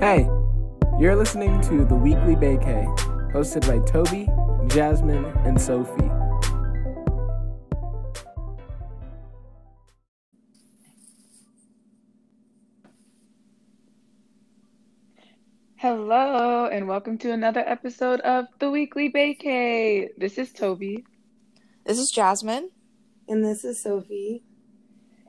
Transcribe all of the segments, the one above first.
Hey, you're listening to the Weekly Vacay, hosted by Toby, Jasmine, and Sophie. Hello, and welcome to another episode of the Weekly Vacay. This is Toby, This is Jasmine. And this is Sophie.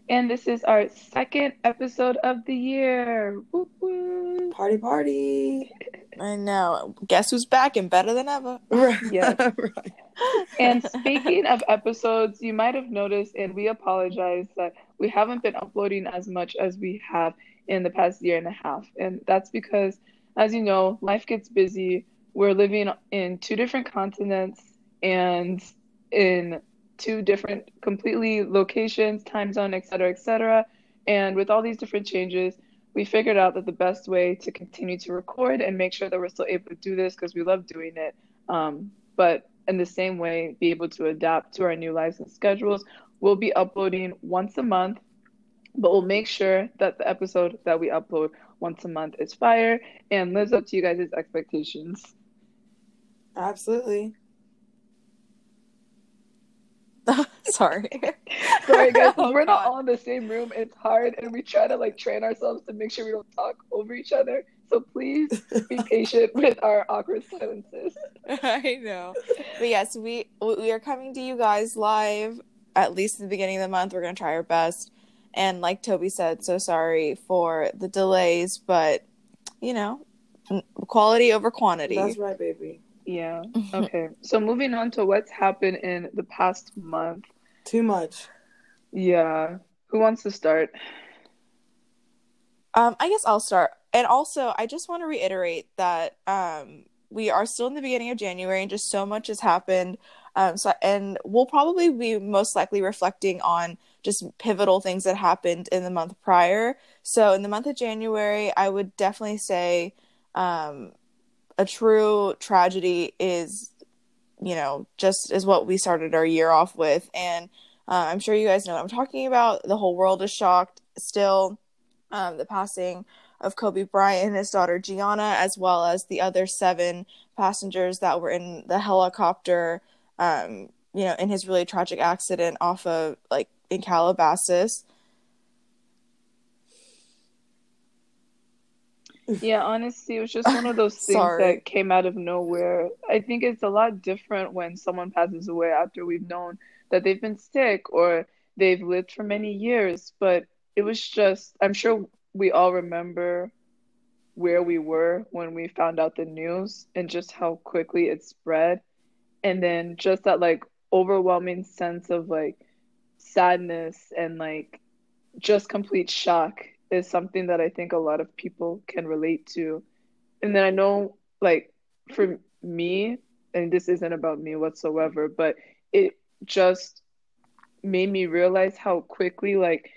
And this is our second episode of the year. Woo woo. Party, party. I know. Guess who's back and better than ever? Right. Yes. right. And speaking of episodes, you might have noticed, and we apologize that we haven't been uploading as much as we have in the past year and a half. And that's because, as you know, life gets busy. We're living in two different continents and in two different completely locations, time zone, et cetera, et cetera. And with all these different changes, we figured out that the best way to continue to record and make sure that we're still able to do this because we love doing it, um, but in the same way, be able to adapt to our new lives and schedules. We'll be uploading once a month, but we'll make sure that the episode that we upload once a month is fire and lives up to you guys' expectations. Absolutely. Sorry. Sorry, guys, Oh, we're not all in the same room. It's hard, and we try to like train ourselves to make sure we don't talk over each other. So please be patient with our awkward silences. I know. But yes, we we are coming to you guys live at least in the beginning of the month. We're going to try our best. And like Toby said, so sorry for the delays, but you know, quality over quantity. That's right, baby. Yeah. Okay. So moving on to what's happened in the past month. Too much. Yeah. Who wants to start? Um, I guess I'll start. And also, I just want to reiterate that um, we are still in the beginning of January and just so much has happened. Um, so, and we'll probably be most likely reflecting on just pivotal things that happened in the month prior. So, in the month of January, I would definitely say um, a true tragedy is, you know, just is what we started our year off with. And uh, I'm sure you guys know what I'm talking about. The whole world is shocked still um, the passing of Kobe Bryant and his daughter Gianna, as well as the other seven passengers that were in the helicopter, um, you know, in his really tragic accident off of like in Calabasas. Yeah, honestly, it was just one of those things that came out of nowhere. I think it's a lot different when someone passes away after we've known that they've been sick or they've lived for many years. But it was just, I'm sure we all remember where we were when we found out the news and just how quickly it spread. And then just that like overwhelming sense of like sadness and like just complete shock is something that I think a lot of people can relate to. And then I know, like, for me, and this isn't about me whatsoever, but it just made me realize how quickly, like,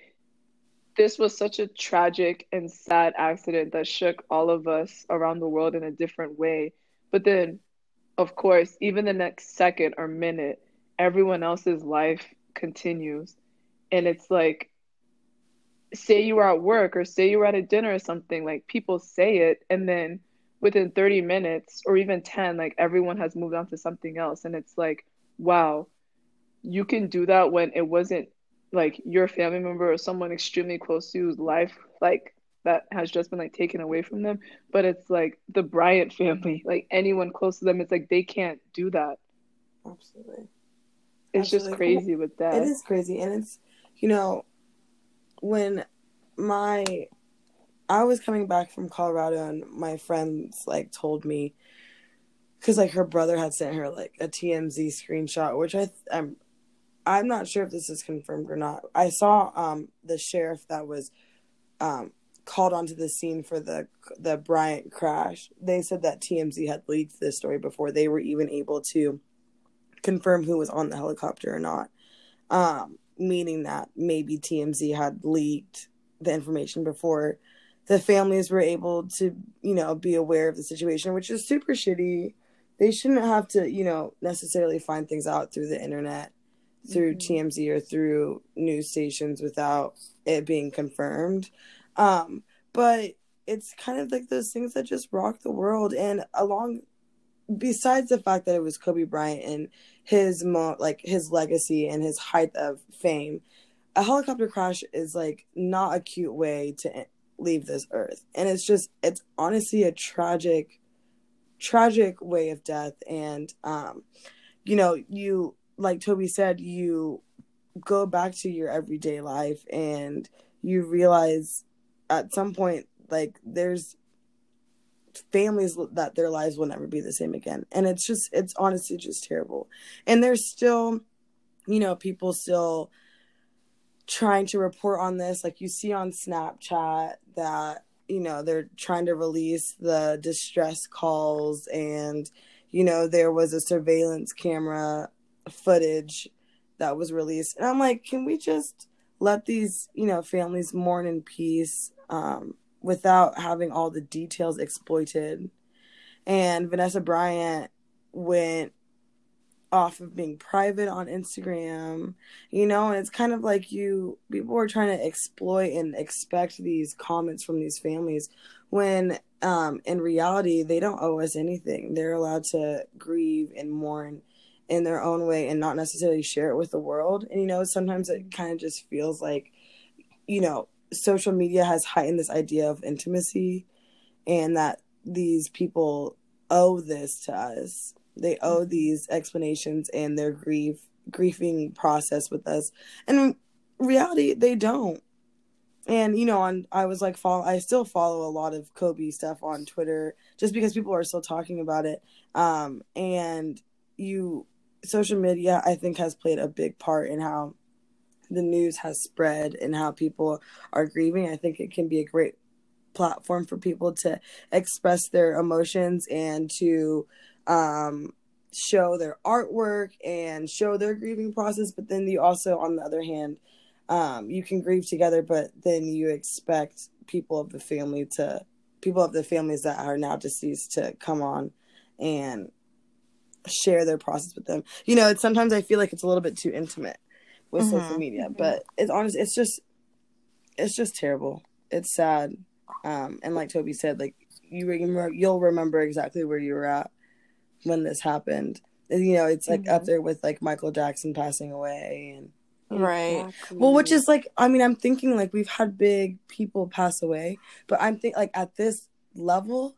this was such a tragic and sad accident that shook all of us around the world in a different way. But then, of course, even the next second or minute, everyone else's life continues. And it's like, say you were at work or say you were at a dinner or something, like people say it, and then within 30 minutes or even 10, like everyone has moved on to something else. And it's like, wow, you can do that when it wasn't like your family member or someone extremely close to you's life, like that has just been like taken away from them. But it's like the Bryant family, like anyone close to them, it's like they can't do that. Absolutely. It's just crazy with that. It is crazy. And it's, you know, when my, I was coming back from Colorado and my friends like told me, because like her brother had sent her like a TMZ screenshot, which I, I'm, I'm not sure if this is confirmed or not. I saw um the sheriff that was um called onto the scene for the the Bryant crash. They said that TMZ had leaked this story before they were even able to confirm who was on the helicopter or not. Um, meaning that maybe TMZ had leaked the information before the families were able to, you know, be aware of the situation, which is super shitty. They shouldn't have to, you know, necessarily find things out through the internet, through Mhm. TMZ or through news stations without it being confirmed. Um, but it's kind of like those things that just rock the world. And along, besides the fact that it was Kobe Bryant and his mo like his legacy and his height of fame, a helicopter crash is like not a cute way to leave this earth, and it's just it's honestly a tragic, tragic way of death. And um, you know, you like Toby said, you go back to your everyday life and you realize at some point like there's families that their lives will never be the same again. And it's just it's honestly just terrible. And there's still you know people still trying to report on this. Like you see on snapchat that you know they're trying to release the distress calls and you know there was a surveillance camera footage that was released. And i'm like can we just let these you know families mourn in peace? Um, without having all the details exploited. And Vanessa Bryant went off of being private on Instagram, you know, and it's kind of like you people are trying to exploit and expect these comments from these families when um in reality they don't owe us anything. They're allowed to grieve and mourn in their own way and not necessarily share it with the world. And you know, sometimes it kind of just feels like you know, social media has heightened this idea of intimacy and that these people owe this to us. They owe mm-hmm. these explanations and their grief grieving process with us. And in reality, they don't. And you know, on I was like follow I still follow a lot of Kobe stuff on Twitter just because people are still talking about it. Um and you social media I think has played a big part in how the news has spread and how people are grieving. I think it can be a great platform for people to express their emotions and to um, show their artwork and show their grieving process. But then you also, on the other hand, um, you can grieve together, but then you expect people of the family to people of the families that are now deceased to come on and share their process with them. You know, it's sometimes I feel like it's a little bit too intimate with mm-hmm. social media. Mm-hmm. But it's honest, it's just it's just terrible. It's sad. Um, and like Toby said, like you remember, you'll remember exactly where you were at when this happened. And, you know, it's like mm-hmm. up there with like Michael Jackson passing away and right well which is like i mean i'm thinking like we've had big people pass away but i'm think like at this level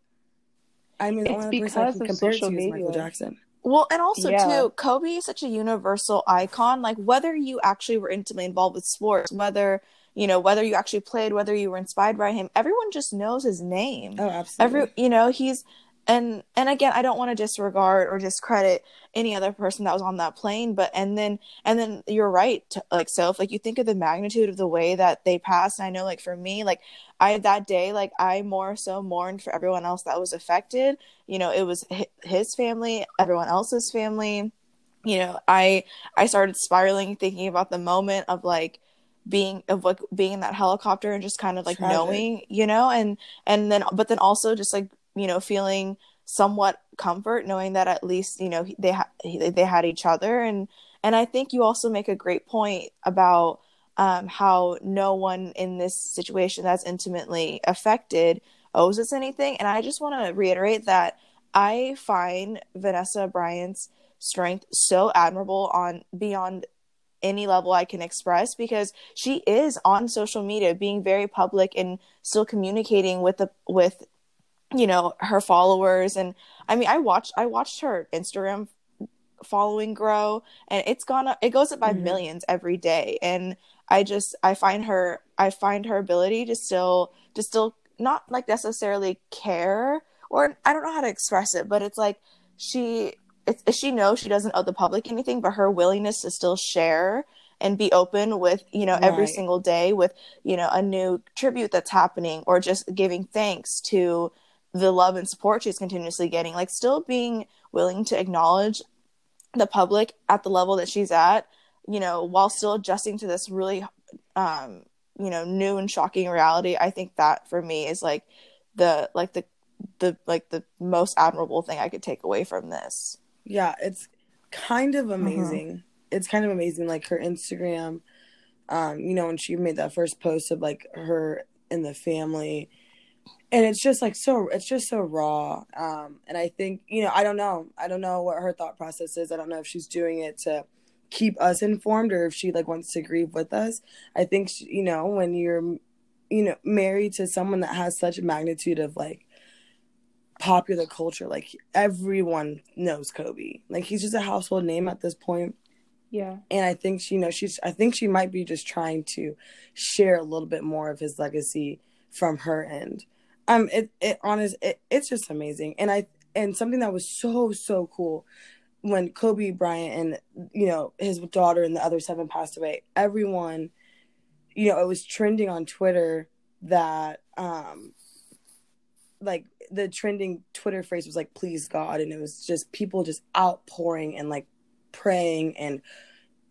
i mean it's the only person i can compare to media. is michael jackson well, and also yeah. too, Kobe is such a universal icon. Like whether you actually were intimately involved with sports, whether you know whether you actually played, whether you were inspired by him, everyone just knows his name. Oh, absolutely. Every you know he's and and again i don't want to disregard or discredit any other person that was on that plane but and then and then you're right to, like so if like you think of the magnitude of the way that they passed and i know like for me like i that day like i more so mourned for everyone else that was affected you know it was his family everyone else's family you know i i started spiraling thinking about the moment of like being of like being in that helicopter and just kind of like Tragic. knowing you know and and then but then also just like you know feeling somewhat comfort knowing that at least you know they ha- they had each other. And and I think you also make a great point about um, how no one in this situation that's intimately affected owes us anything. And I just want to reiterate that I find Vanessa Bryant's strength so admirable on beyond any level I can express because she is on social media being very public and still communicating with the with you know her followers. And i mean i watched i watched her instagram following grow and it's gone up it goes up by mm-hmm. millions every day. And i just i find her i find her ability to still to still not like necessarily care or i don't know how to express it but it's like she it's she knows she doesn't owe the public anything but her willingness to still share and be open with you know every single day with you know a new tribute that's happening or just giving thanks to the love and support she's continuously getting like still being willing to acknowledge the public at the level that she's at you know while still adjusting to this really um you know new and shocking reality i think that for me is like the like the the like the most admirable thing i could take away from this yeah it's kind of mm-hmm. amazing mm-hmm. it's kind of amazing like her instagram um you know when she made that first post of like her and the family and it's just like so it's just so raw um and i think you know i don't know i don't know what her thought process is i don't know if she's doing it to keep us informed or if she like wants to grieve with us i think she, you know when you're you know married to someone that has such a magnitude of like popular culture like everyone knows kobe like he's just a household name at this point Yeah. and I think she, you know, she's. I think she might be just trying to share a little bit more of his legacy from her end. Um, it, it honest, it, it's just amazing, and I, and something that was so so cool when Kobe Bryant and you know his daughter and the other seven passed away. Everyone, you know, it was trending on Twitter that um, like the trending Twitter phrase was like "please God," and it was just people just outpouring and like praying and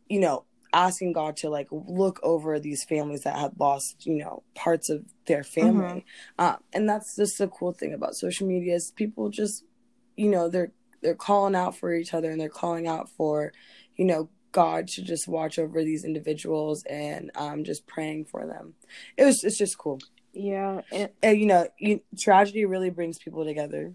you know asking god to like look over these families that had lost you know parts of their family. Uh, and that's just the cool thing about social media is people just you know they're they're calling out for each other and they're calling out for you know god to just watch over these individuals and um just praying for them. It was it's just cool. Yeah. And and you know you, tragedy really brings people together.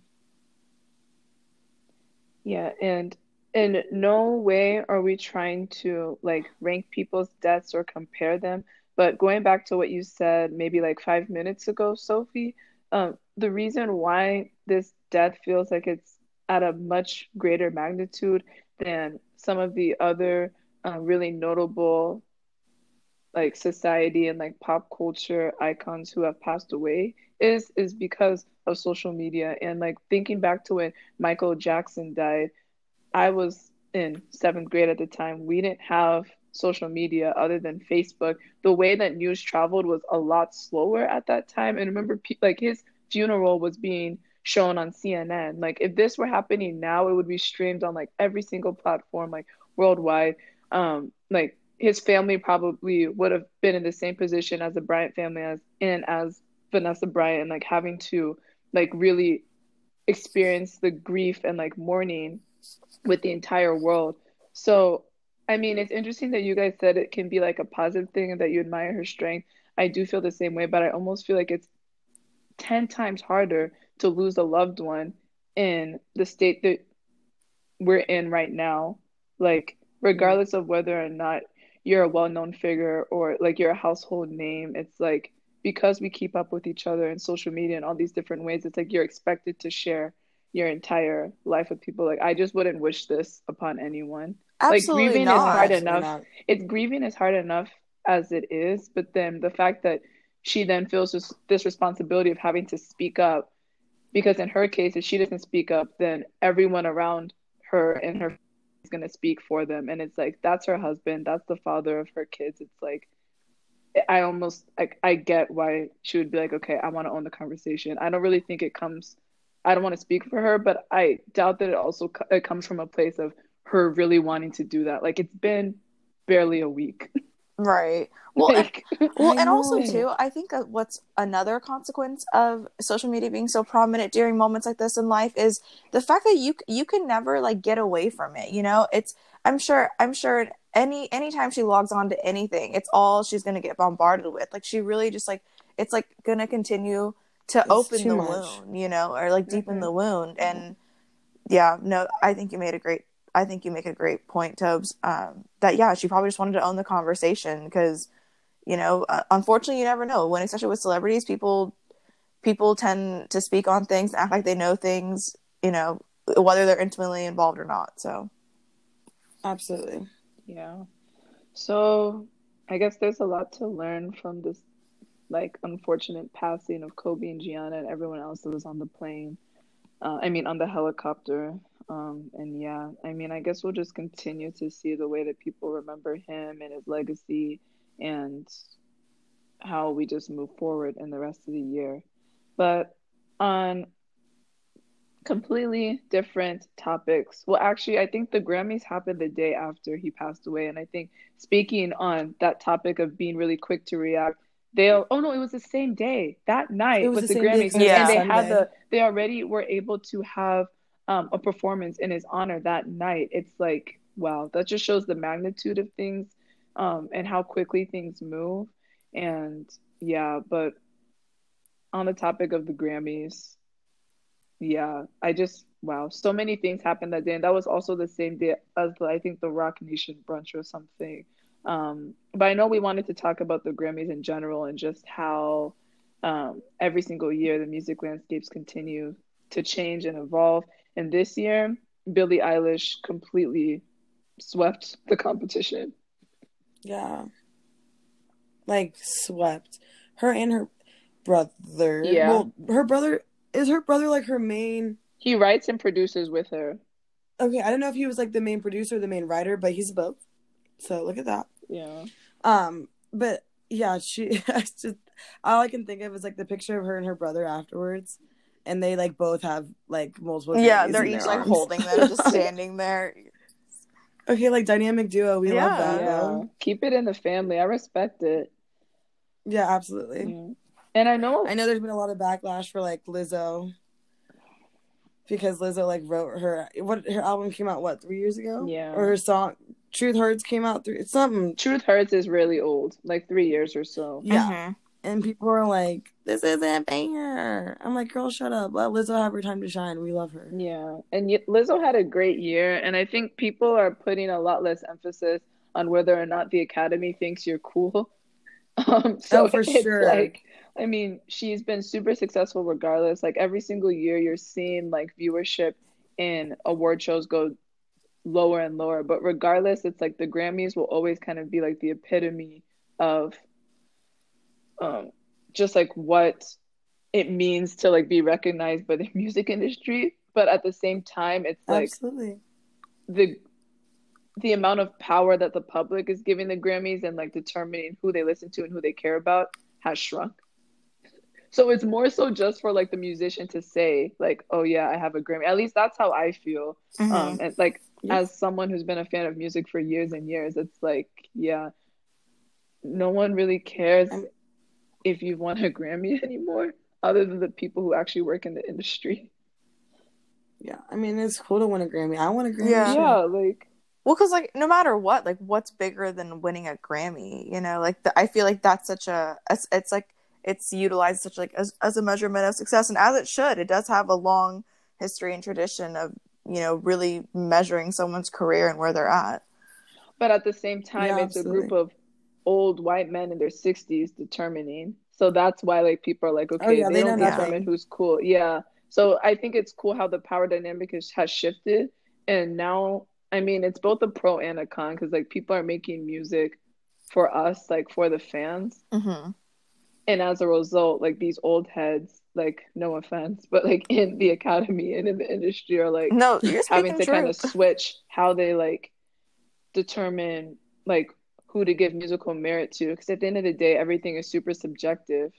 Yeah, and in no way are we trying to like rank people's deaths or compare them. But going back to what you said maybe like five minutes ago, Sophie, um, the reason why this death feels like it's at a much greater magnitude than some of the other uh, really notable like society and like pop culture icons who have passed away is is because of social media and like thinking back to when Michael Jackson died I was in seventh grade at the time. We didn't have social media other than Facebook. The way that news traveled was a lot slower at that time. And remember, like his funeral was being shown on CNN. Like if this were happening now, it would be streamed on like every single platform, like worldwide. Um, like his family probably would have been in the same position as the Bryant family as and as Vanessa Bryant, like having to like really experience the grief and like mourning with the entire world. So, I mean, it's interesting that you guys said it can be like a positive thing and that you admire her strength. I do feel the same way, but I almost feel like it's 10 times harder to lose a loved one in the state that we're in right now. Like, regardless of whether or not you're a well-known figure or like you're a household name, it's like because we keep up with each other in social media and all these different ways, it's like you're expected to share your entire life with people. Like I just wouldn't wish this upon anyone. Absolutely grieving is not. hard Absolutely enough. not. It's grieving is hard enough as it is, but then the fact that she then feels this, this responsibility of having to speak up, because in her case, if she doesn't speak up, then everyone around her and her is going to speak for them, and it's like that's her husband, that's the father of her kids. It's like I almost like I get why she would be like, okay, I want to own the conversation. I don't really think it comes. I don't want to speak for her, but I doubt that it also it comes from a place of her really wanting to do that. Like it's been barely a week. Right. Well, and, well, and also too, I think uh, what's another consequence of social media being so prominent during moments like this in life is the fact that you you can never like get away from it. You know, it's I'm sure I'm sure any anytime she logs on to anything, it's all she's gonna get bombarded with. Like she really just like it's like gonna continue to It's open the much. wound, you know, or like deepen Mhm. the wound. And yeah, no, I think you made a great. I think you make a great point, Tobes. Um, that yeah, she probably just wanted to own the conversation because, you know, uh, unfortunately, you never know when, especially with celebrities, people people tend to speak on things, act like they know things, you know, whether they're intimately involved or not. So Absolutely. yeah. So I guess there's a lot to learn from this like unfortunate passing of Kobe and Gianna and everyone else that was on the plane. Uh, I mean, on the helicopter. Um, and yeah, I mean, I guess we'll just continue to see the way that people remember him and his legacy and how we just move forward in the rest of the year. But on completely different topics. Well, actually, I think the Grammys happened the day after he passed away. And I think speaking on that topic of being really quick to react, they'll, oh no, it was the same day. That night It was was the the same day, Grammys. 'cause And they Sunday. had the, they already were able to have um, a performance in his honor that night. It's like, wow, that just shows the magnitude of things um, and how quickly things move. And yeah, but on the topic of the Grammys, yeah, I just wow, so many things happened that day, and that was also the same day as the, I think the Roc Nation brunch or something. Um, but I know we wanted to talk about the Grammys in general and just how um, every single year the music landscapes continue to change and evolve. And this year, Billie Eilish completely swept the competition. Yeah. Like swept. Her and her brother. Yeah. Well, her brother is her brother like her main He writes and produces with her. Okay, I don't know if he was like the main producer or the main writer, but he's both. So look at that. Yeah. Um, but yeah, she I just all I can think of is like the picture of her and her brother afterwards. And they like both have like multiple Yeah, they're in each their like arms. holding them, just standing there. Okay, like dynamic duo. We love that. yeah. though. Keep it in the family. I respect it. Yeah, absolutely. Yeah. And I know I know there's been a lot of backlash for like Lizzo because Lizzo like wrote her what her album came out what three years ago Yeah. or her song Truth Hurts came out three it's something Truth Hurts is really old, like three years or so. yeah Mhm. and people are like this isn't banger I'm like girl shut up let Lizzo have her time to shine we love her Yeah, and y- Lizzo had a great year, and I think people are putting a lot less emphasis on whether or not the Academy thinks you're cool. Um, so Oh, for sure. like, I mean, she's been super successful regardless. Like every single year, you're seeing like viewership in award shows go lower and lower, but regardless, it's like the Grammys will always kind of be like the epitome of um, just like what it means to like be recognized by the music industry. But at the same time it's like absolutely. the the amount of power that the public is giving the grammys and like determining who they listen to and who they care about has shrunk. So it's more so just for like the musician to say like oh yeah i have a grammy. At least that's how i feel Mhm. um and like Yeah. as someone who's been a fan of music for years and years it's like yeah no one really cares I'm- if you've won a grammy anymore other than the people who actually work in the industry yeah I mean it's cool to win a Grammy I want a Grammy Yeah. yeah like Well, because like no matter what, like what's bigger than winning a Grammy? You know, like the, I feel like that's such a it's, it's like it's utilized such like as as a measurement of success, and as it should. It does have a long history and tradition of you know really measuring someone's career and where they're at. but at the same time Yeah, it's a group of old white men in their 60s determining. So that's why like people are like okay Oh, yeah, they, they don't determine who's cool. Yeah. So i think it's cool how the power dynamic is, has shifted. And now i mean it's both a pro and a con because like people are making music for us like for the fans. Mm-hmm. and as a result like these old heads like no offense but like in the academy and in the industry are like No, you're having to kind of switch how they like determine like who to give musical merit to because at the end of the day everything is super subjective.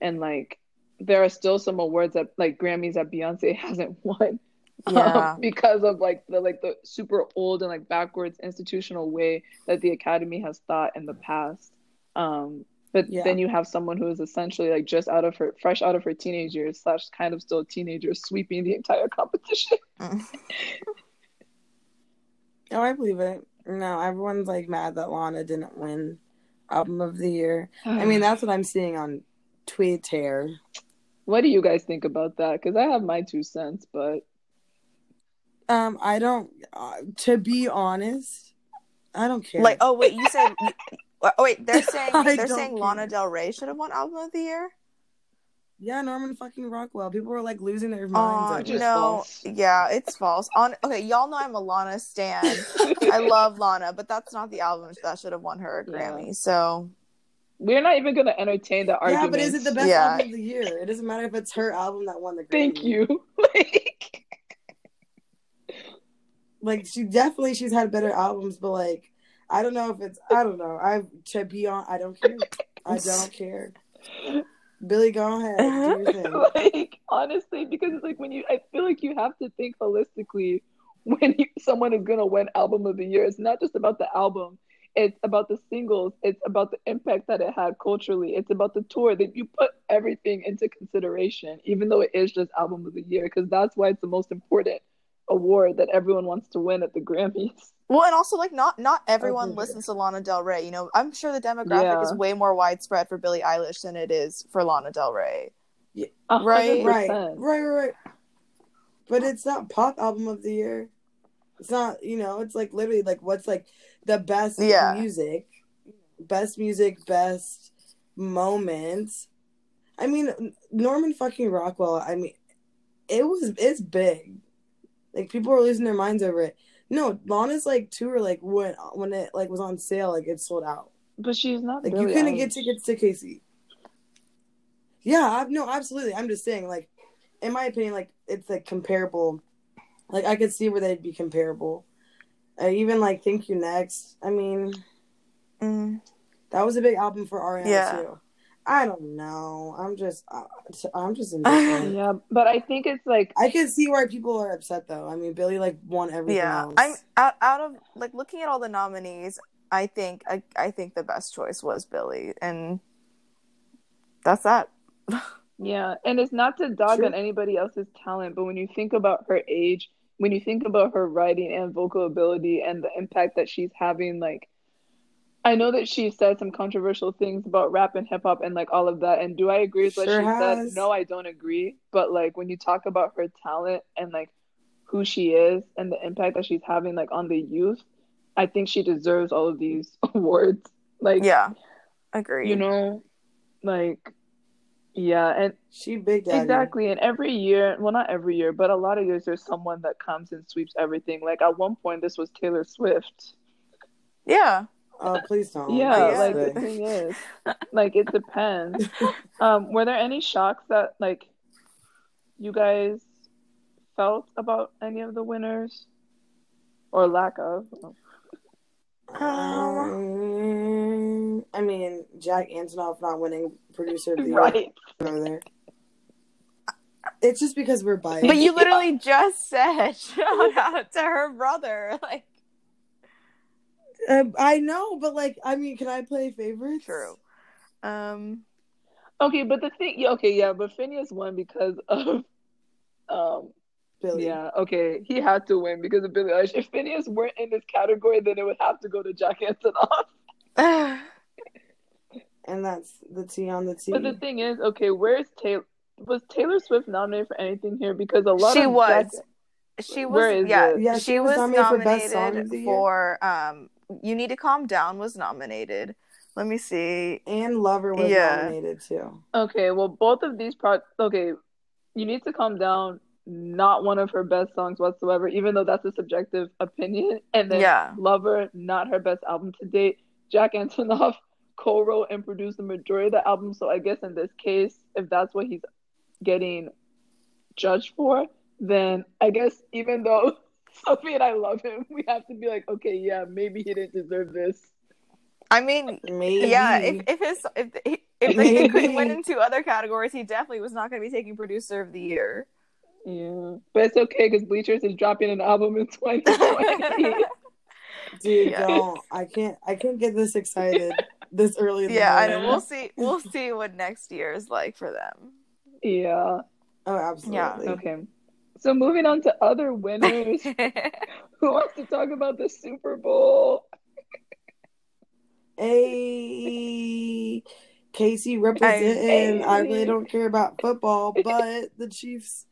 And like there are still some awards that like grammys that beyonce hasn't won um, because of like the like the super old and like backwards institutional way that the academy has thought in the past. Um but Yeah. then you have someone who is essentially like just out of her fresh out of her teenage years slash kind of still a teenager sweeping the entire competition Mm. Oh, I believe it. No, everyone's like mad that Lana didn't win album of the year. I mean, that's what I'm seeing on Twitter. What do you guys think about that? Because I have my two cents, but Um, I don't. Uh, to be honest, I don't care. Like, oh wait, you said. You, oh wait, they're saying they're saying care. Lana Del Rey should have won album of the year. yeah, Norman fucking Rockwell. People were like losing their Oh minds. over just it. no, false. yeah, it's false. On okay, y'all know I'm a Lana stan. I love Lana, but that's not the album that should have won her a Yeah. Grammy. So we're not even going to entertain the argument. Yeah, argument. but is it the best Yeah. album of the year? It doesn't matter if it's her album that won the Grammy. Thank you. like, Like she definitely she's had better albums, but like I don't know if it's I don't know. I to be on I don't care. I don't care. Billie, go ahead. Do your thing. like honestly, because it's like when you, I feel like you have to think holistically when you, someone is going to win album of the year. It's not just about the album. It's about the singles. It's about the impact that it had culturally. It's about the tour. That you put everything into consideration, even though it is just album of the year, because that's why it's the most important award that everyone wants to win at the Grammys. Well, and also like not not oh, everyone for listens to Lana Del Rey. You know, I'm sure the demographic Yeah. is way more widespread for Billie Eilish than it is for Lana Del Rey. A Right. Right, right, right, right. But it's not pop album of the year. It's not, you know, it's like literally like what's like the best Yeah. music, best music, best moments. I mean, Norman fucking Rockwell. I mean, it was it's big. Like people were losing their minds over it. No, Lana's like tour like when when it like was on sale, like it sold out. But she's not. Like Billie you couldn't get tickets to KC. Yeah, I, no, absolutely. I'm just saying, like, in my opinion, like it's like comparable. Like I could see where they'd be comparable. Uh, even like Thank You Next. I mean, Mm. that was a big album for Ariana Yeah. too. I don't know. I'm just, uh, I'm just indifferent. Yeah, but I think it's like I can see why people are upset though. I mean, Billie like won everything Yeah, else. I'm out, out of like looking at all the nominees. I think I, I think the best choice was Billie, and that's that. Yeah, and it's not to dog True. on anybody else's talent, but when you think about her age, when you think about her writing and vocal ability and the impact that she's having, like, I know that she said some controversial things about rap and hip hop and like all of that. And do I agree with what she has. said? No, I don't agree. But like when you talk about her talent and like who she is and the impact that she's having like on the youth, I think she deserves all of these awards. Like, Yeah, agree. you know, like, yeah, and she big daddy. Exactly. And every year, well, not every year, but a lot of years, there's someone that comes and sweeps everything. Like at one point, this was Taylor Swift. yeah, Oh, please don't. Yeah, yeah. like the thing is, like it depends. Um, were there any shocks that like you guys felt about any of the winners or lack of? Um, I mean, Jack Antonoff not winning producer of the year. Right. Go there. It's just because we're biased. but you literally just said shout out to her brother. Like, Uh, I know, but like, I mean, can I play favorites? true. Um, Okay, but the thing, okay, yeah, but Finneas won because of, um, Billie. Yeah, okay. He had to win because of Billie Eilish. If Finneas weren't in this category, then it would have to go to Jack Antonoff. And that's the T on the T. But the thing is, okay, where's Taylor? Was Taylor Swift nominated for anything here? Because a lot she of was. Jack- She was. Yeah. Yeah, she, was, nominated for Best Song of the Year. for um. You need to calm down. Was nominated. Let me see. and Lover was Yeah. nominated too. Okay, well, both of these pro. Okay, you need to calm down. Not one of her best songs whatsoever, even though that's a subjective opinion. And then Yeah. Lover, not her best album to date. Jack Antonoff co-wrote and produced the majority of the album. So I guess in this case, if that's what he's getting judged for, then I guess even though Sophie and I love him, we have to be like, okay, yeah, maybe he didn't deserve this. I mean, Maybe. yeah. If if his if if the Maybe. Queen went into other categories, he definitely was not going to be taking producer of the year. Yeah, but it's okay because Bleachers is dropping an album in 2020. Dude, Yeah. don't. I can't. I can't get this excited this early. Yeah, I know. We'll see. We'll see what next year is like for them. yeah. Oh, absolutely. Okay. So moving on to other winners. Who wants to talk about the Super Bowl? Hey, KC representing. I really don't care about football, but the Chiefs,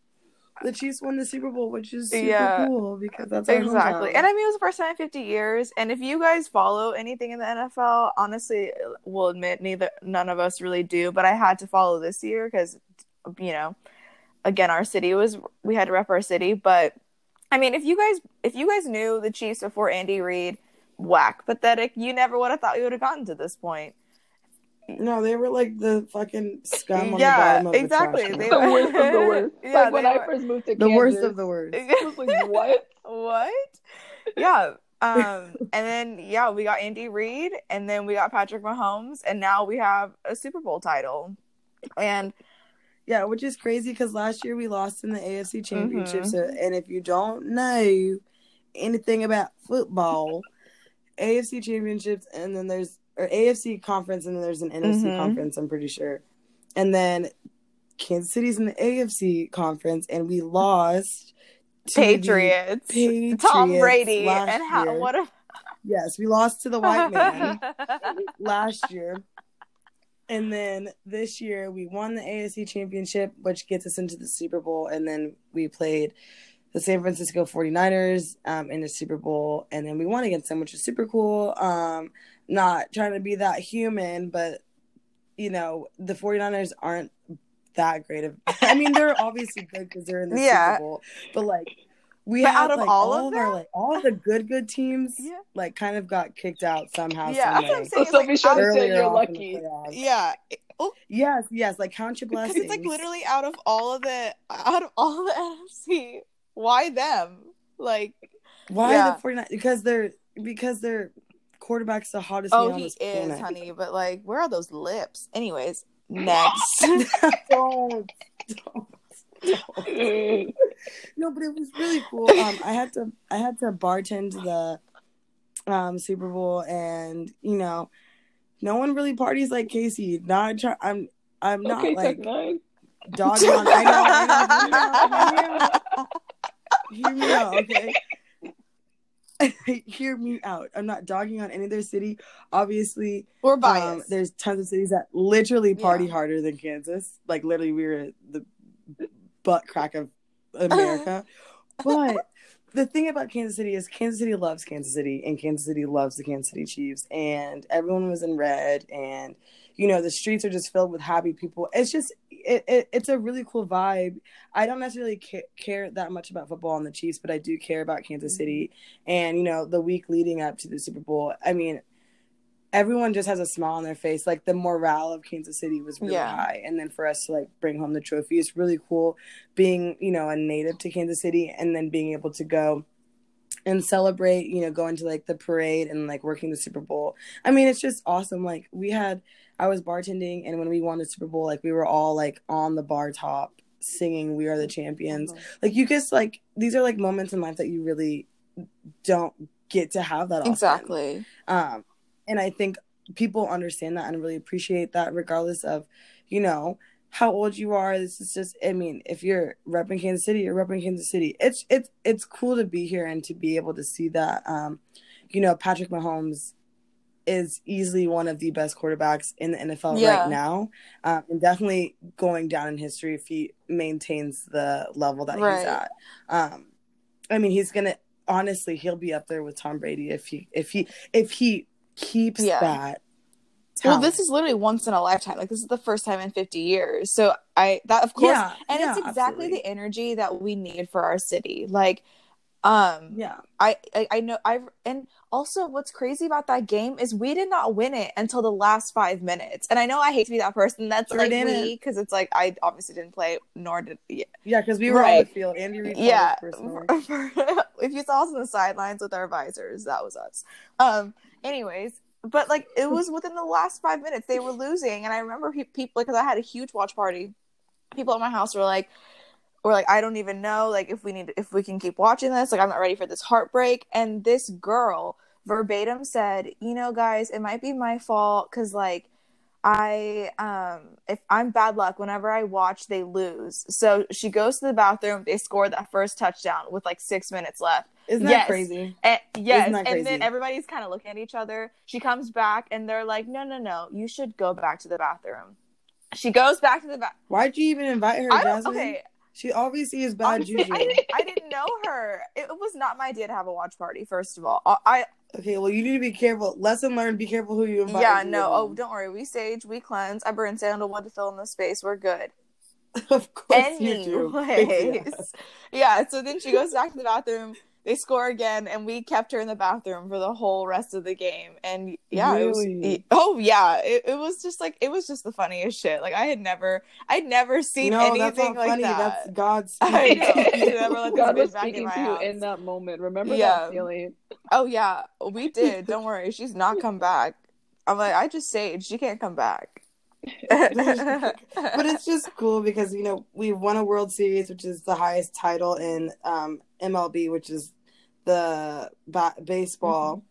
the Chiefs won the Super Bowl, which is super Yeah. cool because that's exactly. hometown. And I mean, it was the first time in 50 years. And if you guys follow anything in the NFL, honestly, we'll admit neither none of us really do. But I had to follow this year because, you know, again, our city was we had to rep our city. But I mean, if you guys if you guys knew the Chiefs before Andy Reid, whack, pathetic, you never would have thought we would have gotten to this point. no, they were like the fucking scum on Yeah, the bottom of exactly. the trash They can. The worst of the worst. Yeah, like when they I were- first moved to the Kansas, worst of the worst. I was like, what? what? Yeah. Um, and then yeah, we got Andy Reid, and then we got Patrick Mahomes, and now we have a Super Bowl title. And Yeah, which is crazy because last year we lost in the AFC Championship. Mhm. So, and if you don't know anything about football, AFC Championships, and then there's or AFC Conference, and then there's an NFC Mhm. Conference. I'm pretty sure, and then Kansas City's in the AFC Conference, and we lost Patriots, Patriots Tom Brady, and how year. what a Yes, we lost to the white man last year. And then this year we won the AFC championship, which gets us into the Super Bowl. And then we played the San Francisco 49ers um, in the Super Bowl. And then we won against them, which was super cool. Um, not trying to be that human, but, you know, the 49ers aren't that great of. I mean, they're obviously good because they're in the Yeah. Super Bowl, but like, we But had out of like, all all, of of our like all the good good teams Yeah. like kind of got kicked out somehow. Yeah, some that's what I'm saying. So Sophie like, trying to say Earlier you're off in the lucky. Yeah. Oh, Yes, yes, like count your blessings. it's like literally out of all of the out of all the NFC, why them? Like, Why yeah. the 49 Because they're because their quarterback's the hottest oh, he is, planet. honey. But like, where are those lips? Anyways, next. don't, don't, don't. No, but it was really cool. Um, I had to I had to bartend the um Super Bowl, and you know, no one really parties like KC. Not try- I'm I'm not okay, like dogging on. I know. I know. Hear me out. Hear me out. Hear me out, okay. Hear me out. I'm not dogging on any other city. Obviously, We're um, there's tons of cities that literally party Yeah. harder than Kansas. Like literally, we were the butt crack of America. but the thing about Kansas City is Kansas City loves Kansas City, and Kansas City loves the Kansas City Chiefs, and everyone was in red, and you know the streets are just filled with happy people. It's just it, it it's a really cool vibe. I don't necessarily ca- care that much about football and the Chiefs, but I do care about Kansas City, and you know the week leading up to the Super Bowl. I mean, everyone just has a smile on their face. Like the morale of Kansas City was really Yeah. high, and then for us to like bring home the trophy is really cool. Being you know a native to Kansas City, and then being able to go and celebrate, you know, going to like the parade and like working the Super Bowl. I mean, it's just awesome. Like we had, I was bartending, and when we won the Super Bowl, like we were all like on the bar top singing "We Are the Champions." Like you just like these are like moments in life that you really don't get to have that often. exactly. Um, and I think people understand that and really appreciate that, regardless of, you know, how old you are. This is just, I mean, if you're repping Kansas City, you're repping Kansas City. It's it's it's cool to be here and to be able to see that. Um, you know, Patrick Mahomes is easily one of the best quarterbacks in the NFL Yeah. right now, um, and definitely going down in history if he maintains the level that Right. he's at. Um, I mean, he's gonna honestly, he'll be up there with Tom Brady if he if he if he keeps Yeah. that. Well, this is literally once in a lifetime. Like this is the first time in 50 years. So I that of course yeah, and yeah, it's exactly absolutely. the energy that we need for our city. Like um yeah. I, I I know I've and also what's crazy about that game is we did not win it until the last five minutes. And I know I hate to be that person that's Sure like me because it's like I obviously didn't play nor did yeah, Yeah, because we were on the field. Andy Reid yeah. called us personally. if you saw us on the sidelines with our visors, that was us. Um. Anyways, but like it was within the last five minutes they were losing, and I remember pe- people because I had a huge watch party. People at my house were like, were like, I don't even know like if we need if we can keep watching this. Like I'm not ready for this heartbreak. And this girl verbatim said, you know, guys, it might be my fault because like. I um if I'm bad luck whenever I watch they lose. So she goes to the bathroom, they score that first touchdown with like 6 minutes left. Isn't that Yes. crazy? And, yes, Isn't and then everybody's kind of looking at each other. She comes back and they're like, "No, no, no. You should go back to the bathroom." She goes back to the bathroom. Why'd you even invite her, I don't Jasmine? okay. She obviously is bad Honestly, juju. I didn't, I didn't know her. It was not my idea to have a watch party. First of all, I Okay, well you need to be careful. Lesson learned: be careful who you invite. yeah no. Oh, don't worry. We sage, we cleanse. I burn sandalwood to fill in the space. We're good. of course you do. Anyways, yeah. So then she goes back to the bathroom. They score again, and we kept her in the bathroom for the whole rest of the game. And yeah, it was. Really? Oh yeah, it, it was just like it was just the funniest shit. Like I had never, I'd never seen no, anything that's not like funny. that. That's God I know. Never let this God was bitch back in speaking my to you in that moment. Remember Yeah. that feeling? Oh yeah, we did. Don't worry, she's not come back. I'm like, I just saged. She can't come back. but it's just cool because you know we won a World Series, which is the highest title in um, MLB, which is the ba- baseball,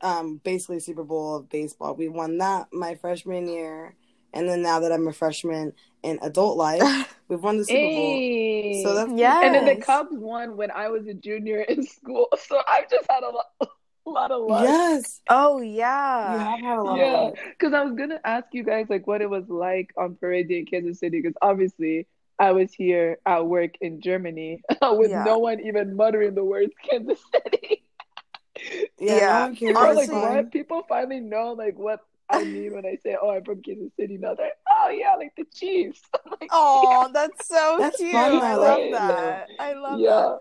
um, basically Super Bowl of baseball. We won that my freshman year, and then now that I'm a freshman in adult life, we've won the Super Bowl. So that's yeah. and then the Cubs won when I was a junior in school. So I've just had a lot. a lot of luck. Yes, Oh you yeah. have had a lot Yeah, of luck. because I was gonna ask you guys like what it was like on parade day in Kansas City, because obviously I was here at work in Germany with Yeah. no one even muttering the words Kansas City. Yeah, Yeah. no one cares. Or Honestly- like what people finally know like what I mean when I say, "Oh, I'm from Kansas City." Now they're, like, "Oh yeah, like the Chiefs." Like, Oh, that's so That's cute. fun, I though. love that. I love yeah. that.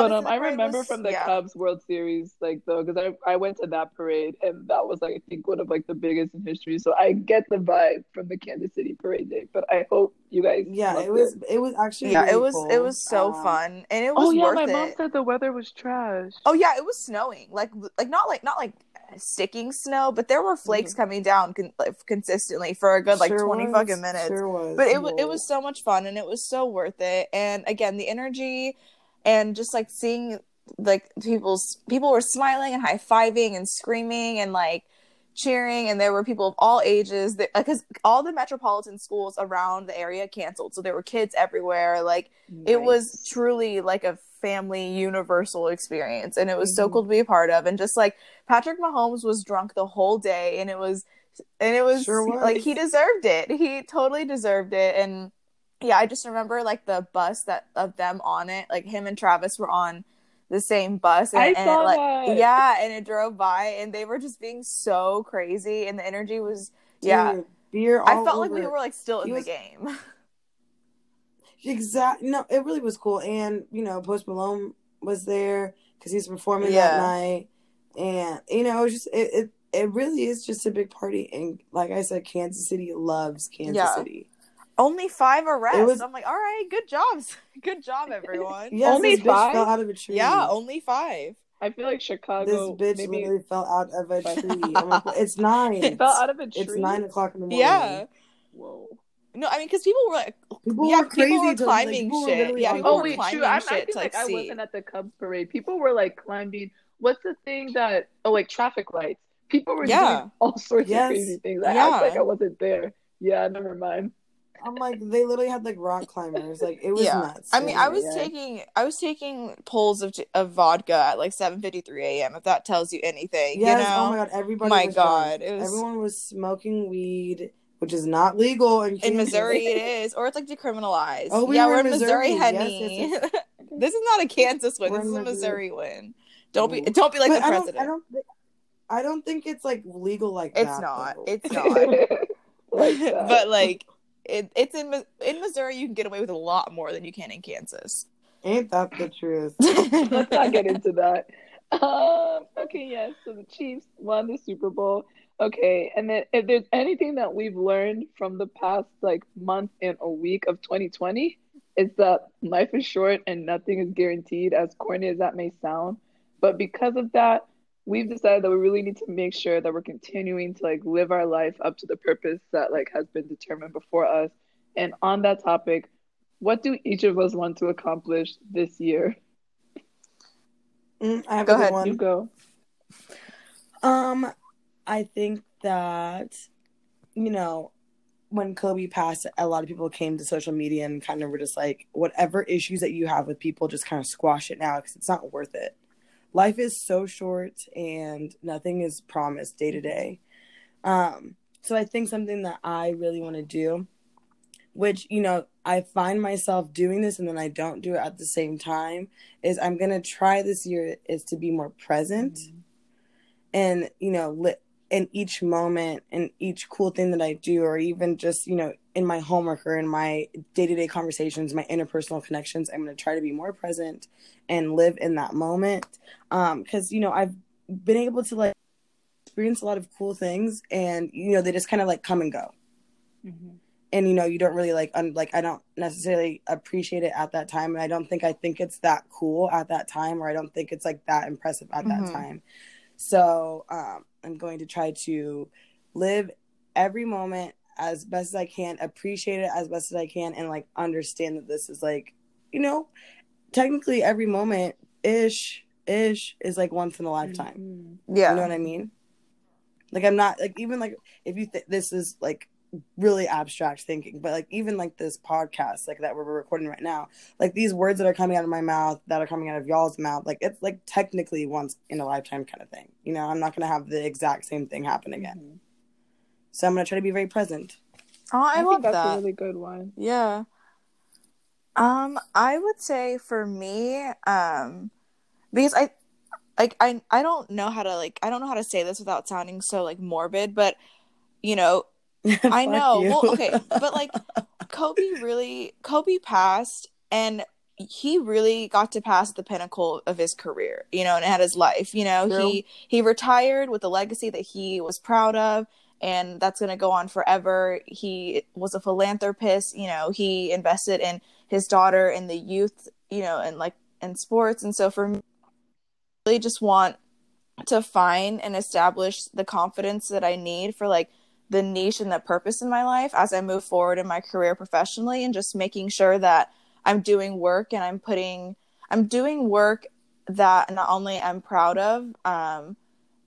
But um, I remember was- from the yeah. Cubs World Series, like though, because I I went to that parade and that was like I think one of like the biggest in history. So I get the vibe from the Kansas City parade day. But I hope you guys. Yeah, it was. It was actually. Yeah, really it was cool. it was so Um, fun and it was Oh yeah, worth my it. mom said the weather was trash. Oh yeah, it was snowing. Like like not like not like sticking snow, but there were flakes coming down con- like, consistently for a good like sure 20 was, fucking minutes. Sure was. but it wa- it was so much fun and it was so worth it. And again, the energy and just like seeing like people's people were smiling and high fiving and screaming and like cheering and there were people of all ages because all the metropolitan schools around the area canceled so there were kids everywhere like it was truly like a family universal experience and it was so Mhm. cool to be a part of and just like patrick mahomes was drunk the whole day and it was and it was, Sure was. like he deserved it he totally deserved it and yeah i just remember like the bus that of them on it like him and travis were on the same bus and, I and saw it, like that. yeah and it drove by and they were just being so crazy and the energy was yeah Dude, beer. i all felt like we were like still in He the was- game exactly. No, it really was cool, and you know, Post Malone was there because he's performing Yeah. that night, and you know, it was just it, it. It really is just a big party, and like I said, Kansas City loves Kansas Yeah. City. Only five arrests was- i'm like all right good jobs good job everyone Yes, Only five? fell out of a tree. yeah only five I feel like Chicago. this Chicago bitch maybe literally fell out of a tree. Like, it's nine. it fell out of a tree. It's nine o'clock in the morning. yeah Whoa. no i mean because people were like People Yeah, were crazy people were to, climbing like, people were shit. literally Yeah, people Oh were the- wait, climbing true. I, I shit feel to, like like, I see. wasn't at the Cubs parade. People were like climbing. What's the thing that? Oh, like traffic lights. People were Yeah. doing all sorts Yes. of crazy things. I Yeah. act like I wasn't there. Yeah, never mind. I'm like, they literally had like rock climbers. Like it was Yeah. nuts. I mean, I was yeah. taking I was taking pulls of of vodka at like 7:53 a.m. If that tells you anything, Yes. you know. Oh my god. Everybody. My was God, it was- Everyone was smoking weed, which is not legal in, in Missouri, it is, or it's like decriminalized. Oh, we yeah, were we're in in Missouri, Missouri. honey. Yes, this is not a Kansas win. We're This is a Missouri. Missouri win. Don't be don't be like But the I president. don't. I don't. Think, I don't think it's like legal like it's that. not. It's not. like that. but like it, it's in in Missouri, you can get away with a lot more than you can in Kansas. Ain't that the truth? let's not get into that. Um, okay, yes. So the Chiefs won the Super Bowl. Okay, and then if there's anything that we've learned from the past like month and a week of 2020, it's that life is short and nothing is guaranteed, as corny as that may sound. But because of that, we've decided that we really need to make sure that we're continuing to like live our life up to the purpose that like has been determined before us. And on that topic, what do each of us want to accomplish this year? Mm, I have Go ahead, one. You go. Um, I think that you know when Kobe passed, a lot of people came to social media and kind of were just like, whatever issues that you have with people, just kind of squash it now because it's not worth it. Life is so short and nothing is promised day to day. Um, so I think something that I really want to do, which you know I find myself doing this and then I don't do it at the same time, is I'm gonna try this year is to be more present and you know li- in each moment and each cool thing that i do or even just you know in my homework or in my day-to-day conversations my interpersonal connections i'm going to try to be more present and live in that moment. Um because you know i've been able to like experience a lot of cool things and you know they just kind of like come and go. And you know you don't really like un- like i don't necessarily appreciate it at that time and i don't think i think it's that cool at that time or i don't think it's like that impressive at Mhm. that time. So um, i'm going to try to live every moment as best as i can appreciate it as best as i can and like understand that this is like you know technically every moment ish ish is like once in a lifetime Mhm. Yeah. you know what I mean? Like I'm not like even like if you th- this is like really abstract thinking but like even like this podcast like that we're recording right now like these words that are coming out of my mouth that are coming out of y'all's mouth like it's like technically once in a lifetime kind of thing you know i'm not going to have the exact same thing happen again Mhm. So i'm going to try to be very present Oh, I, I, love think that's that. a really good one. Yeah. Um, I would say for me, um, because I like I I don't know how to like I don't know how to say this without sounding so like morbid, but you know, I know. you. Well, okay, but like Kobe really Kobe passed and he really got to pass the pinnacle of his career, you know, and had his life. You know, True. he he retired with a legacy that he was proud of and that's going to go on forever. He was a philanthropist, you know, he invested in his daughter and the youth, you know, and like in sports. And so for me, I really just want to find and establish the confidence that I need for like the niche and the purpose in my life as I move forward in my career professionally and just making sure that I'm doing work and I'm putting I'm doing work that not only I'm proud of um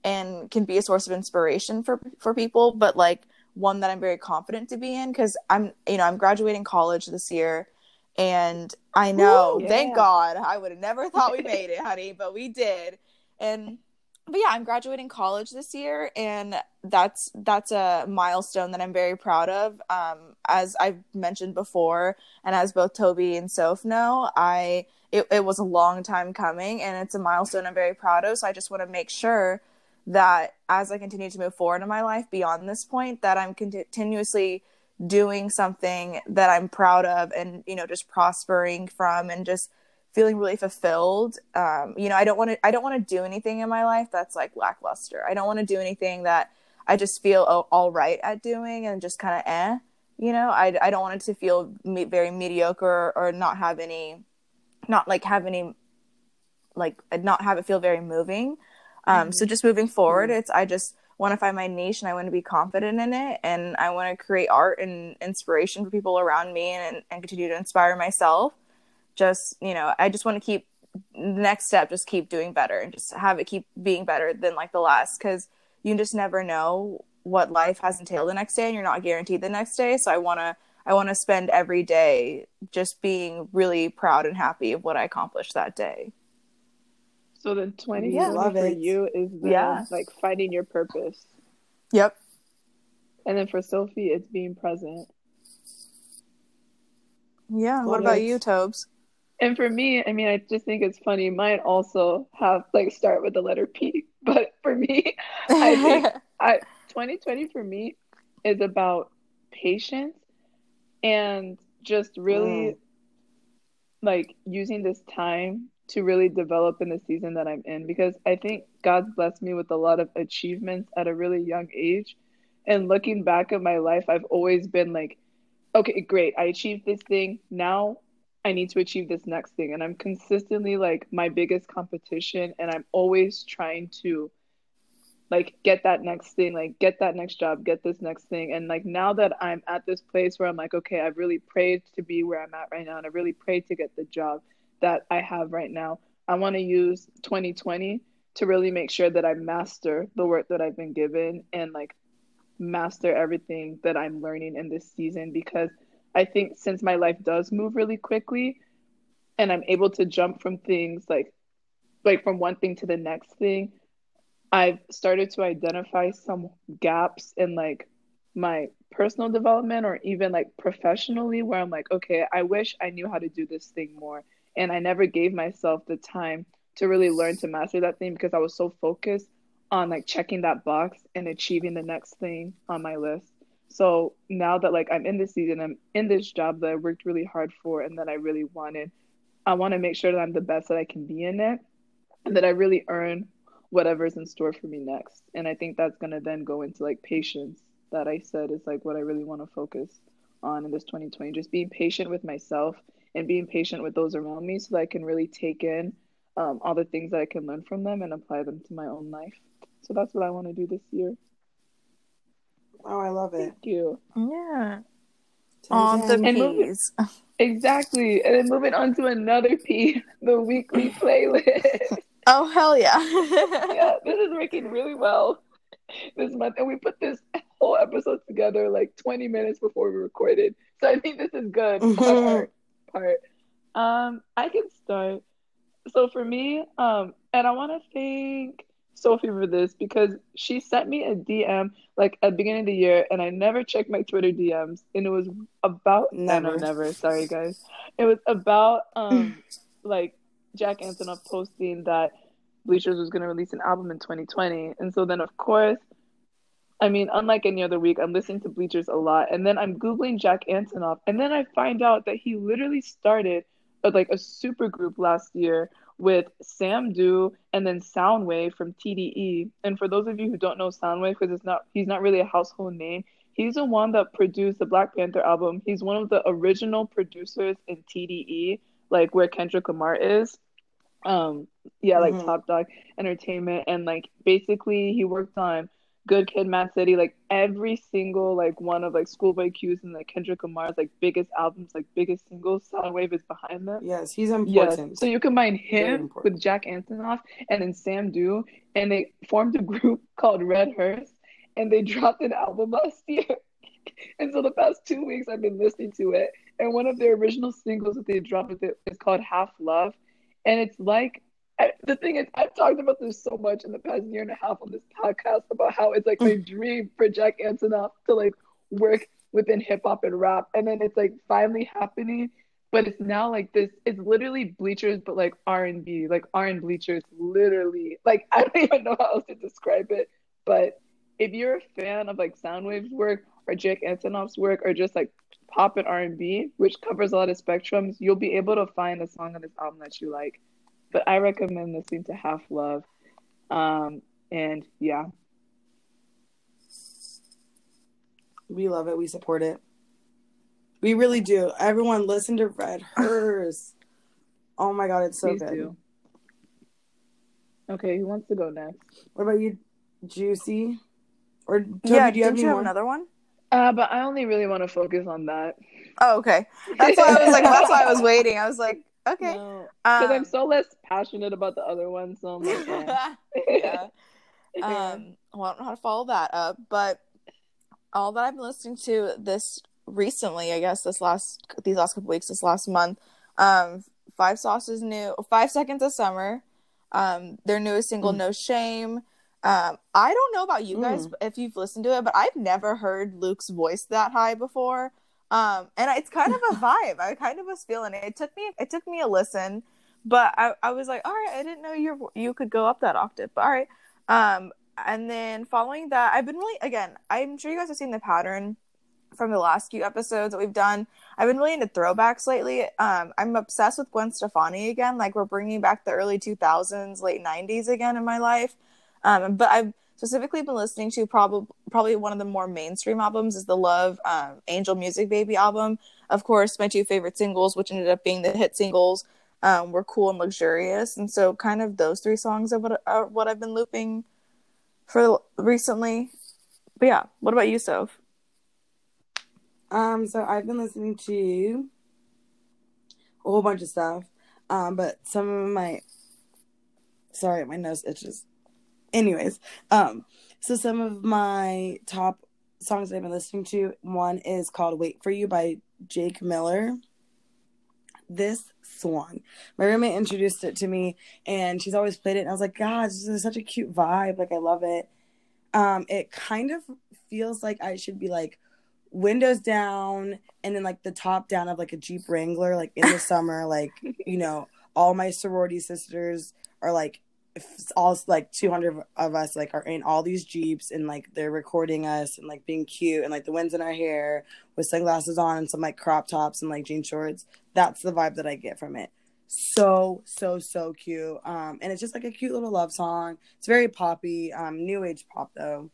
and can be a source of inspiration for for people but like one that I'm very confident to be in cuz I'm you know I'm graduating college this year and I know Woo, thank. God I would have never thought we made it honey but we did and but yeah, I'm graduating college this year, and that's that's a milestone that I'm very proud of. Um, as I've mentioned before, and as both Toby and Soph know, I it, it was a long time coming, and it's a milestone I'm very proud of. So I just want to make sure that as I continue to move forward in my life beyond this point, that I'm continuously doing something that I'm proud of, and you know, just prospering from, and just feeling really fulfilled. Um, you know, I don't want to I don't want to do anything in my life that's like lackluster. I don't want to do anything that I just feel all right at doing and just kind of eh. You know, I I don't want it to feel me- very mediocre or not have any, not like have any, like not have it feel very moving. Um, So just moving forward, it's I just want to find my niche and I want to be confident in it and I want to create art and inspiration for people around me and, and continue to inspire myself. Just you know i just want to keep the next step just keep doing better and just have it keep being better than like the last because you just never know what life has entailed the next day and you're not guaranteed the next day. So i want to i want to spend every day just being really proud and happy of what i accomplished that day So then 20 Yeah. for it. you is the, Yeah. like finding your purpose. yep And then for Sophie, it's being present. yeah Love what about you tobes And for me, I mean, I just think it's funny. Mine also have like start with the letter P. But for me, I think I 2020 for me is about patience and just really mm. like using this time to really develop in the season that I'm in because I think God's blessed me with a lot of achievements at a really young age. And looking back at my life, I've always been like, okay, great, I achieved this thing. Now I need to achieve this next thing. And I'm consistently like my biggest competition, and I'm always trying to like get that next thing, like get that next job, get this next thing. And like now that I'm at this place where I'm like, okay, I've really prayed to be where I'm at right now, and I really prayed to get the job that I have right now. I want to use 2020 to really make sure that I master the work that I've been given and like master everything that I'm learning in this season because I think since my life does move really quickly and I'm able to jump from things like like from one thing to the next thing, I've started to identify some gaps in like my personal development or even like professionally where I'm like, okay, I wish I knew how to do this thing more. And I never gave myself the time to really learn to master that thing because I was so focused on like checking that box and achieving the next thing on my list. So now that like I'm in this season, I'm in this job that I worked really hard for and that I really wanted, I want to make sure that I'm the best that I can be in it and that I really earn whatever's in store for me next. And I think that's going to then go into like patience that I said is like what I really want to focus on in this 2020. Just being patient with myself and being patient with those around me so that I can really take in um, all the things that I can learn from them and apply them to my own life. So that's what I want to do this year. Oh, I love it. Thank you. yeah on the 10. And moving- Exactly. And then moving on to another P, the weekly playlist. oh hell yeah yeah, this is working really well this month. And we put this whole episode together like 20 minutes before we recorded. So I think this is good Mhm. Part. Um, I can start. So for me, um, and I want to thank Sophie for this because she sent me a DM like at the beginning of the year, and I never checked my Twitter DMs, and it was about Never. never. Sorry guys, it was about um like Jack Antonoff posting that Bleachers was going to release an album in 2020, and so then of course. I mean, unlike any other week, I'm listening to Bleachers a lot, and then I'm googling Jack Antonoff, and then I find out that he literally started a, like a super group last year with Sam Dew and then Sounwave from TDE. And for those of you who don't know Sounwave, because it's not he's not really a household name, he's the one that produced the Black Panther album. He's one of the original producers in TDE, like where Kendrick Lamar is. Um, yeah, like Mhm. Top Dawg Entertainment, and like basically he worked on Good Kid, Mad City, like every single like one of like Schoolboy Q's and like Kendrick Lamar's like biggest albums, like biggest singles. Sounwave is behind them. Yes, he's important. Yes. So you combine him with Jack Antonoff and then Sam Dew, and they formed a group called Red Hearse, and they dropped an album last year. and so the past two weeks I've been listening to it, and one of their original singles that they dropped with it is called Half Love, and it's like. The thing is, I've talked about this so much in the past year and a half on this podcast about how it's like my mm. dream for Jack Antonoff to like work within hip hop and rap, and then it's like finally happening. But it's now like this it's literally bleachers but like r&b like r and bleachers literally. Like i don't even know how else to describe it. But if you're a fan of like sounwave's work or jake antonoff's work or just like pop and r&b which covers a lot of spectrums you'll be able to find a song on this album that you like but i recommend listening to half love um and yeah We love it. We support it. We really do. Everyone listen to Red Hearse. Oh my god, it's so please good. do okay who wants to go next What about you, Juicy? Or Toby, yeah, do you have didn't you have another one? uh but i only really want to focus on that Oh, okay. That's why I was like, that's why I was waiting. I was like, okay. No. Because I'm Um, so less passionate about the other one, so I'm like, eh. yeah. Um, well, I don't know how to follow that up, but all that I've been listening to this recently, I guess this last these last couple weeks, this last month, um, Five Sauces new Five Seconds of Summer, um, their newest single, Mm. No Shame. Um, I don't know about you guys Mm. if you've listened to it, but I've never heard Luke's voice that high before. Um, and it's kind of a vibe. I kind of was feeling it. It took me it took me a listen, but I, I was like, all right, I didn't know you you could go up that octave. But all right. Um, and then following that, I've been really again. I'm sure you guys have seen the pattern from the last few episodes that we've done. I've been really into throwbacks lately. Um, I'm obsessed with Gwen Stefani again. Like we're bringing back the early 2000s, late 90s again in my life. Um, but I've specifically been listening to probably probably one of the more mainstream albums is the Love um, Angel Music Baby album. Of course, my two favorite singles, which ended up being the hit singles, um, were cool and luxurious, and so kind of those three songs are what, are what I've been looping for recently. But yeah, what about you, Soph? Um, so I've been listening to a whole bunch of stuff. Um, but some of my sorry, my nose itches. Anyways, um, so some of my top songs I've been listening to, one is called Wait for You by Jake Miller. This song. My roommate introduced it to me and she's always played it and I was like, God, this is such a cute vibe. Like I love it. Um, it kind of feels like I should be like windows down and then like the top down of like a Jeep Wrangler, like in the summer, like you know, all my sorority sisters are like all like 200 of us like are in all these jeeps and like they're recording us and like being cute and like the winds in our hair with sunglasses on and some like crop tops and like jean shorts that's the vibe that i get from it. So so so cute. Um and it's just like a cute little love song. It's very poppy um new age pop though.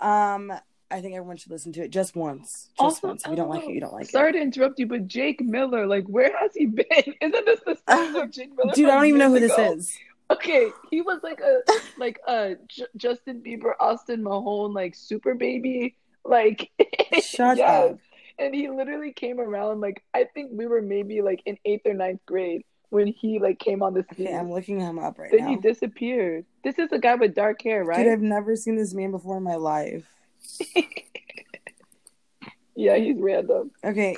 Um i think everyone should listen to it just once. Just Also, once. If you don't like it you don't like Sorry it. Sorry to interrupt you, but Jake Miller, like, where has he been? Isn't this the same Jake Miller? dude i don't even know who years this is Okay, he was like a like a J- Justin Bieber, Austin Mahone, like super baby, like Shut yes. up. And he literally came around like I think we were maybe like in eighth or ninth grade when he like came on the scene. okay i'm looking him up right then now Then he disappeared. This is the guy with dark hair, right? Dude, I've never seen this man before in my life. Yeah, he's random. Okay.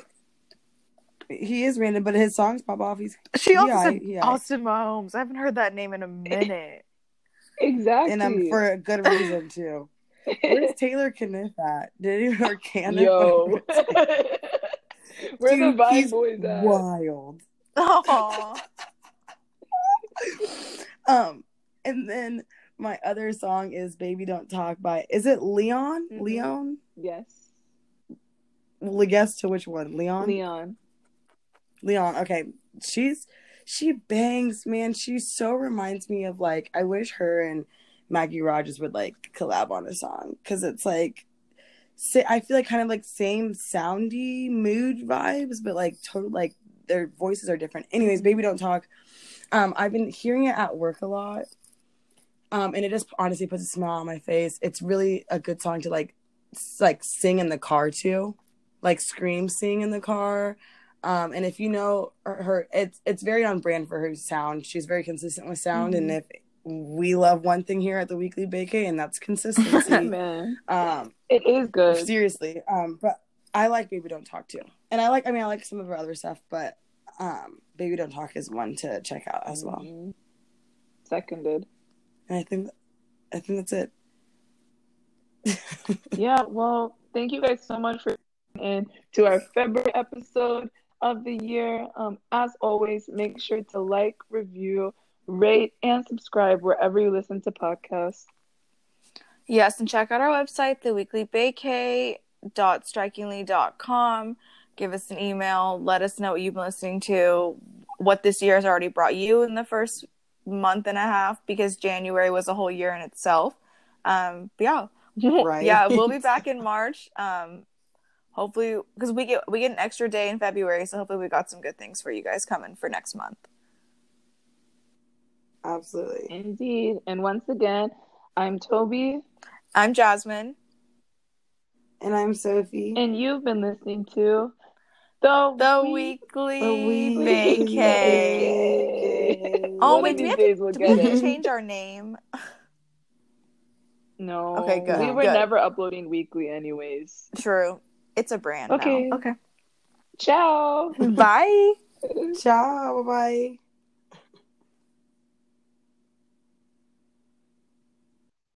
He is random, but his songs pop off. He's She also Yeah, said yeah. Austin Mahomes. I haven't heard that name in a minute. Exactly. and um, for a good reason too. Where's Taylor Caniff at? Did he or can Yo. Where the Dude, vibe he's boys at? wild. Aw. Um, and then my other song is "Baby Don't Talk" by is it Leon? Mhm. Leon? Yes. Well, guess to which one? Leon. Leon. Leon. Okay, she's she bangs, man. She so reminds me of like I wish her and Maggie Rogers would like collab on a song because it's like I feel like kind of like same soundy mood vibes, but like total like their voices are different. Anyways, baby, don't talk. Um, I've been hearing it at work a lot, um, and it just honestly puts a smile on my face. It's really a good song to like like sing in the car too, like scream sing in the car. Um, and if you know her, her, it's it's very on brand for her sound. She's very consistent with sound, and if we love one thing here at the Weekly Bakey, and that's consistency. Man. um, It is good. seriously. Um, but I like Baby Don't Talk too, and I like. I mean, I like some of her other stuff, but um, Baby Don't Talk is one to check out as well. Mhm. Seconded. And I think, I think that's it. Yeah, well, thank you guys so much for in to our February episode of the year. Um, as always, make sure to like, review, rate, and subscribe wherever you listen to podcasts. Yes, and check out our website, theweeklybakey.strikingly.com. Give us an email. Let us know what you've been listening to, what this year has already brought you in the first month and a half, because January was a whole year in itself. Um, but yeah, Right. yeah, we'll be back in March. Um, hopefully, because we get we get an extra day in February, so hopefully we got some good things for you guys coming for next month. Absolutely. Indeed. And once again, I'm Toby, I'm Jasmine. And I'm Sophie. and you've been listening to the, The Week- weekly The Weekly vacay. Vacay. Oh, One wait, do we have days we'll Do get we have to change our name? No. Okay, good, We were good. never uploading weekly, anyways. True. It's a brand Okay. now. Okay. Ciao. Bye. Ciao. Bye bye.